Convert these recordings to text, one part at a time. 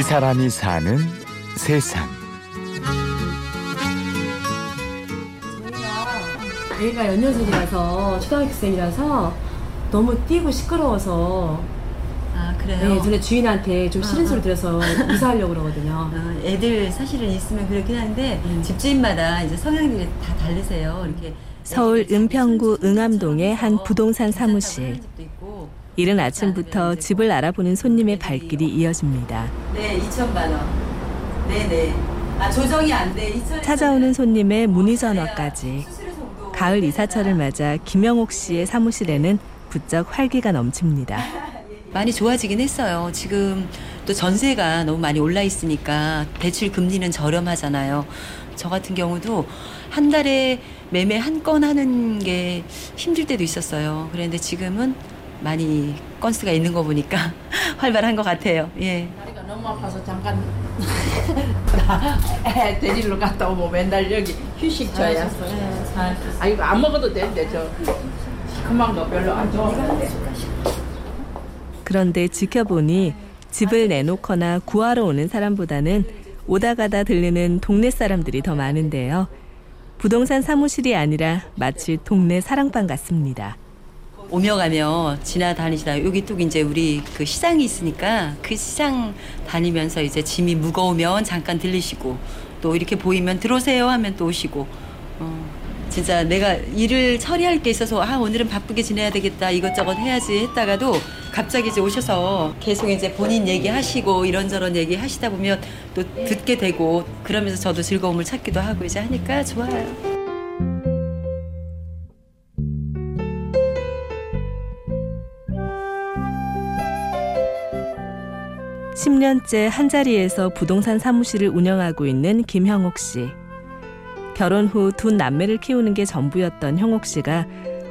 이 사람이 사는 세상. 얘가 연년생이라서 초등학생이라서 너무 뛰고 시끄러워서 아 그래요? 네, 전에 주인한테 좀 싫은 아, 소리 들어서 이사하려고 그러거든요. 어, 애들 사실은 있으면 그렇긴 한데 음. 집주인마다 이제 성향들이 다 다르세요. 이렇게 서울 은평구 응암동의 한 부동산 사무실. 이른 아침부터 집을 알아보는 손님의 발길이 이어집니다. 네, 2천만 원. 네 네. 아 조정이 안 돼. 2천. 찾아오는 손님의 문의 전화까지. 가을 이사철을 맞아 김영옥 씨의 사무실에는 부쩍 활기가 넘칩니다. 많이 좋아지긴 했어요. 지금 또 전세가 너무 많이 올라 있으니까 대출 금리는 저렴하잖아요. 저 같은 경우도 한 달에 매매 한 건 하는 게 힘들 때도 있었어요. 그런데 지금은 많이 건수가 있는 거 보니까 활발한 것 같아요. 예. 다리가 너무 아파서 잠깐 애 데리러 갔다 오면 맨날 여기 휴식 줘야 아 이거 안 먹어도 되는데 저 시큼한 거 별로 안 좋아하는데 그런데 지켜보니 집을 내놓거나 구하러 오는 사람보다는 오다 가다 들르는 동네 사람들이 더 많은데요. 부동산 사무실이 아니라 마치 동네 사랑방 같습니다. 오며 가며 지나다니시다 여기 또 이제 우리 그 시장이 있으니까 그 시장 다니면서 이제 짐이 무거우면 잠깐 들리시고 또 이렇게 보이면 들어오세요 하면 또 오시고 어, 진짜 내가 일을 처리할 게 있어서 아 오늘은 바쁘게 지내야 되겠다 이것저것 해야지 했다가도 갑자기 이제 오셔서 계속 이제 본인 얘기하시고 이런저런 얘기 하시다 보면 또 듣게 되고 그러면서 저도 즐거움을 찾기도 하고 이제 하니까 좋아요. 10년째 한자리에서 부동산 사무실을 운영하고 있는 김형옥 씨. 결혼 후 두 남매를 키우는 게 전부였던 형옥 씨가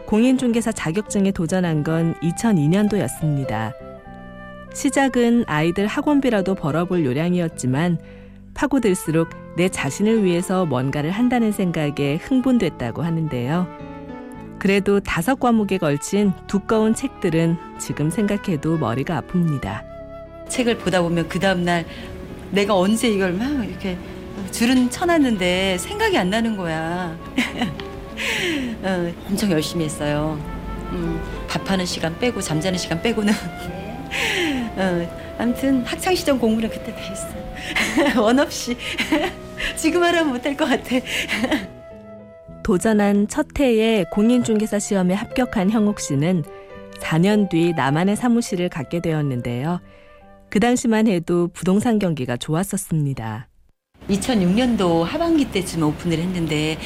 공인중개사 자격증에 도전한 건 2002년도였습니다. 시작은 아이들 학원비라도 벌어볼 요량이었지만 파고들수록 내 자신을 위해서 뭔가를 한다는 생각에 흥분됐다고 하는데요. 그래도 다섯 과목에 걸친 두꺼운 책들은 지금 생각해도 머리가 아픕니다. 책을 보다 보면 그 다음날 내가 언제 이걸 막 이렇게 줄은 쳐놨는데 생각이 안 나는 거야. 어, 엄청 열심히 했어요. 음, 밥하는 시간 빼고 잠자는 시간 빼고는. 어, 아무튼 학창 시절 공부는 그때 다 했어. 원 없이 지금 하라면 못할 것 같아. 도전한 첫 해에 공인중개사 시험에 합격한 형옥 씨는 4년 뒤 나만의 사무실을 갖게 되었는데요. 그 당시만 해도 부동산 경기가 좋았었습니다. 2006년도 하반기 때쯤 오픈을 했는데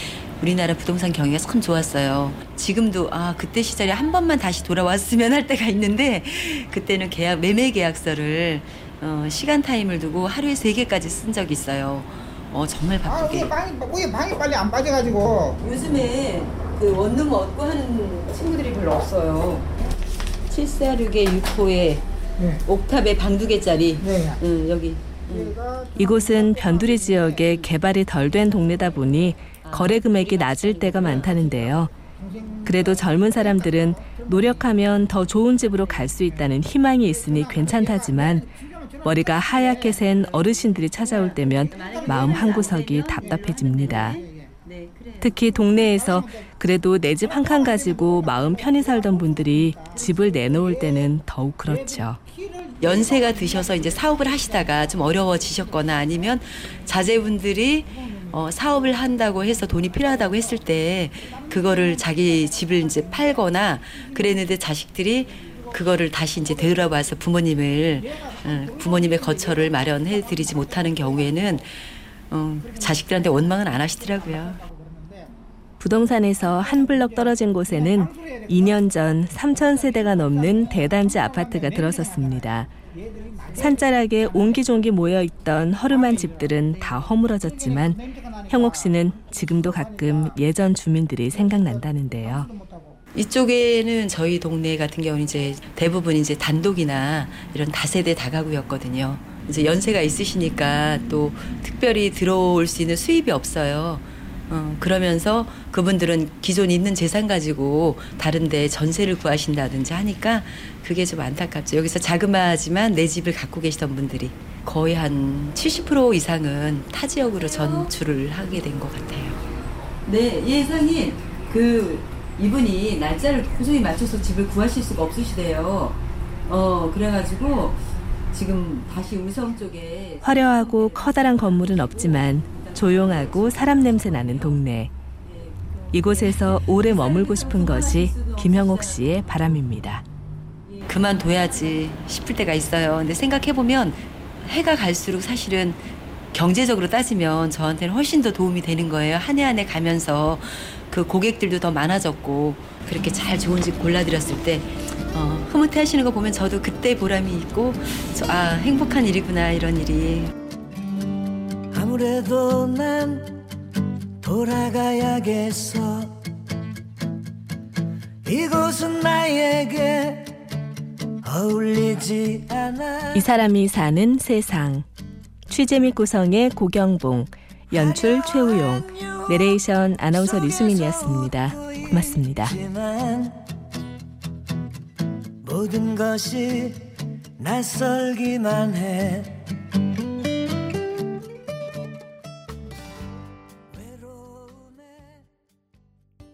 우리나라 부동산 경기가 참 좋았어요. 지금도 아 그때 시절에 한 번만 다시 돌아왔으면 할 때가 있는데 그때는 계약 매매 계약서를 어, 시간 타임을 두고 하루에 세 개까지 쓴 적이 있어요. 어 정말 아, 바쁘게. 위에 방이, 위에 방이 빨리 안 빠져가지고. 요즘에 그 원룸 얻고 하는 친구들이 별로 없어요. 746에 6호에 네. 옥탑에 방 두 개짜리. 네. 응, 여기. 이곳은 변두리 지역에 개발이 덜 된 동네다 보니 거래 금액이 낮을 때가 많다는데요. 그래도 젊은 사람들은 노력하면 더 좋은 집으로 갈 수 있다는 희망이 있으니 괜찮다지만 머리가 하얗게 센 어르신들이 찾아올 때면 마음 한구석이 답답해집니다. 특히 동네에서 그래도 내 집 한 칸 가지고 마음 편히 살던 분들이 집을 내놓을 때는 더욱 그렇죠. 연세가 드셔서 이제 사업을 하시다가 좀 어려워지셨거나 아니면 자제분들이 어, 사업을 한다고 해서 돈이 필요하다고 했을 때 그거를 자기 집을 이제 팔거나 그랬는데 자식들이 그거를 다시 이제 되돌아와서 부모님을 어, 부모님의 거처를 마련해 드리지 못하는 경우에는 어, 자식들한테 원망은 안 하시더라고요. 부동산에서 한 블럭 떨어진 곳에는 2년 전 3천 세대가 넘는 대단지 아파트가 들어섰습니다. 산자락에 옹기종기 모여 있던 허름한 집들은 다 허물어졌지만 형옥 씨는 지금도 가끔 예전 주민들이 생각난다는데요. 이쪽에는 저희 동네 같은 경우는 이제 대부분 이제 단독이나 이런 다세대 다가구였거든요. 이제 연세가 있으시니까 또 특별히 들어올 수 있는 수입이 없어요. 어, 그러면서 그분들은 기존 있는 재산 가지고 다른데 전세를 구하신다든지 하니까 그게 좀 안타깝죠. 여기서 자그마하지만 내 집을 갖고 계시던 분들이 거의 한 70% 이상은 타 지역으로 전출을 하게 된 것 같아요. 네, 예상님 그 이분이 날짜를 도저히 맞춰서 집을 구하실 수가 없으시대요. 어 그래가지고 지금 다시 울성 쪽에 화려하고 커다란 건물은 없지만 조용하고 사람 냄새 나는 동네. 이곳에서 오래 머물고 싶은 것이 김형옥 씨의 바람입니다. 그만둬야지 싶을 때가 있어요. 근데 생각해보면 해가 갈수록 사실은 경제적으로 따지면 저한테는 훨씬 더 도움이 되는 거예요. 한 해 한 해 가면서 그 고객들도 더 많아졌고 그렇게 잘 좋은 집 골라드렸을 때 어, 흐뭇해 하시는 거 보면 저도 그때 보람이 있고 저, 아 행복한 일이구나 이런 일이 아무래도 난 돌아가야겠어 이곳은 나에게 어울리지 않아 이 사람이 사는 세상. 취재 및 구성의 고경봉, 연출 최우용, 내레이션 아나운서 류수민이었습니다. 고맙습니다. 모든 것이 낯설기만 해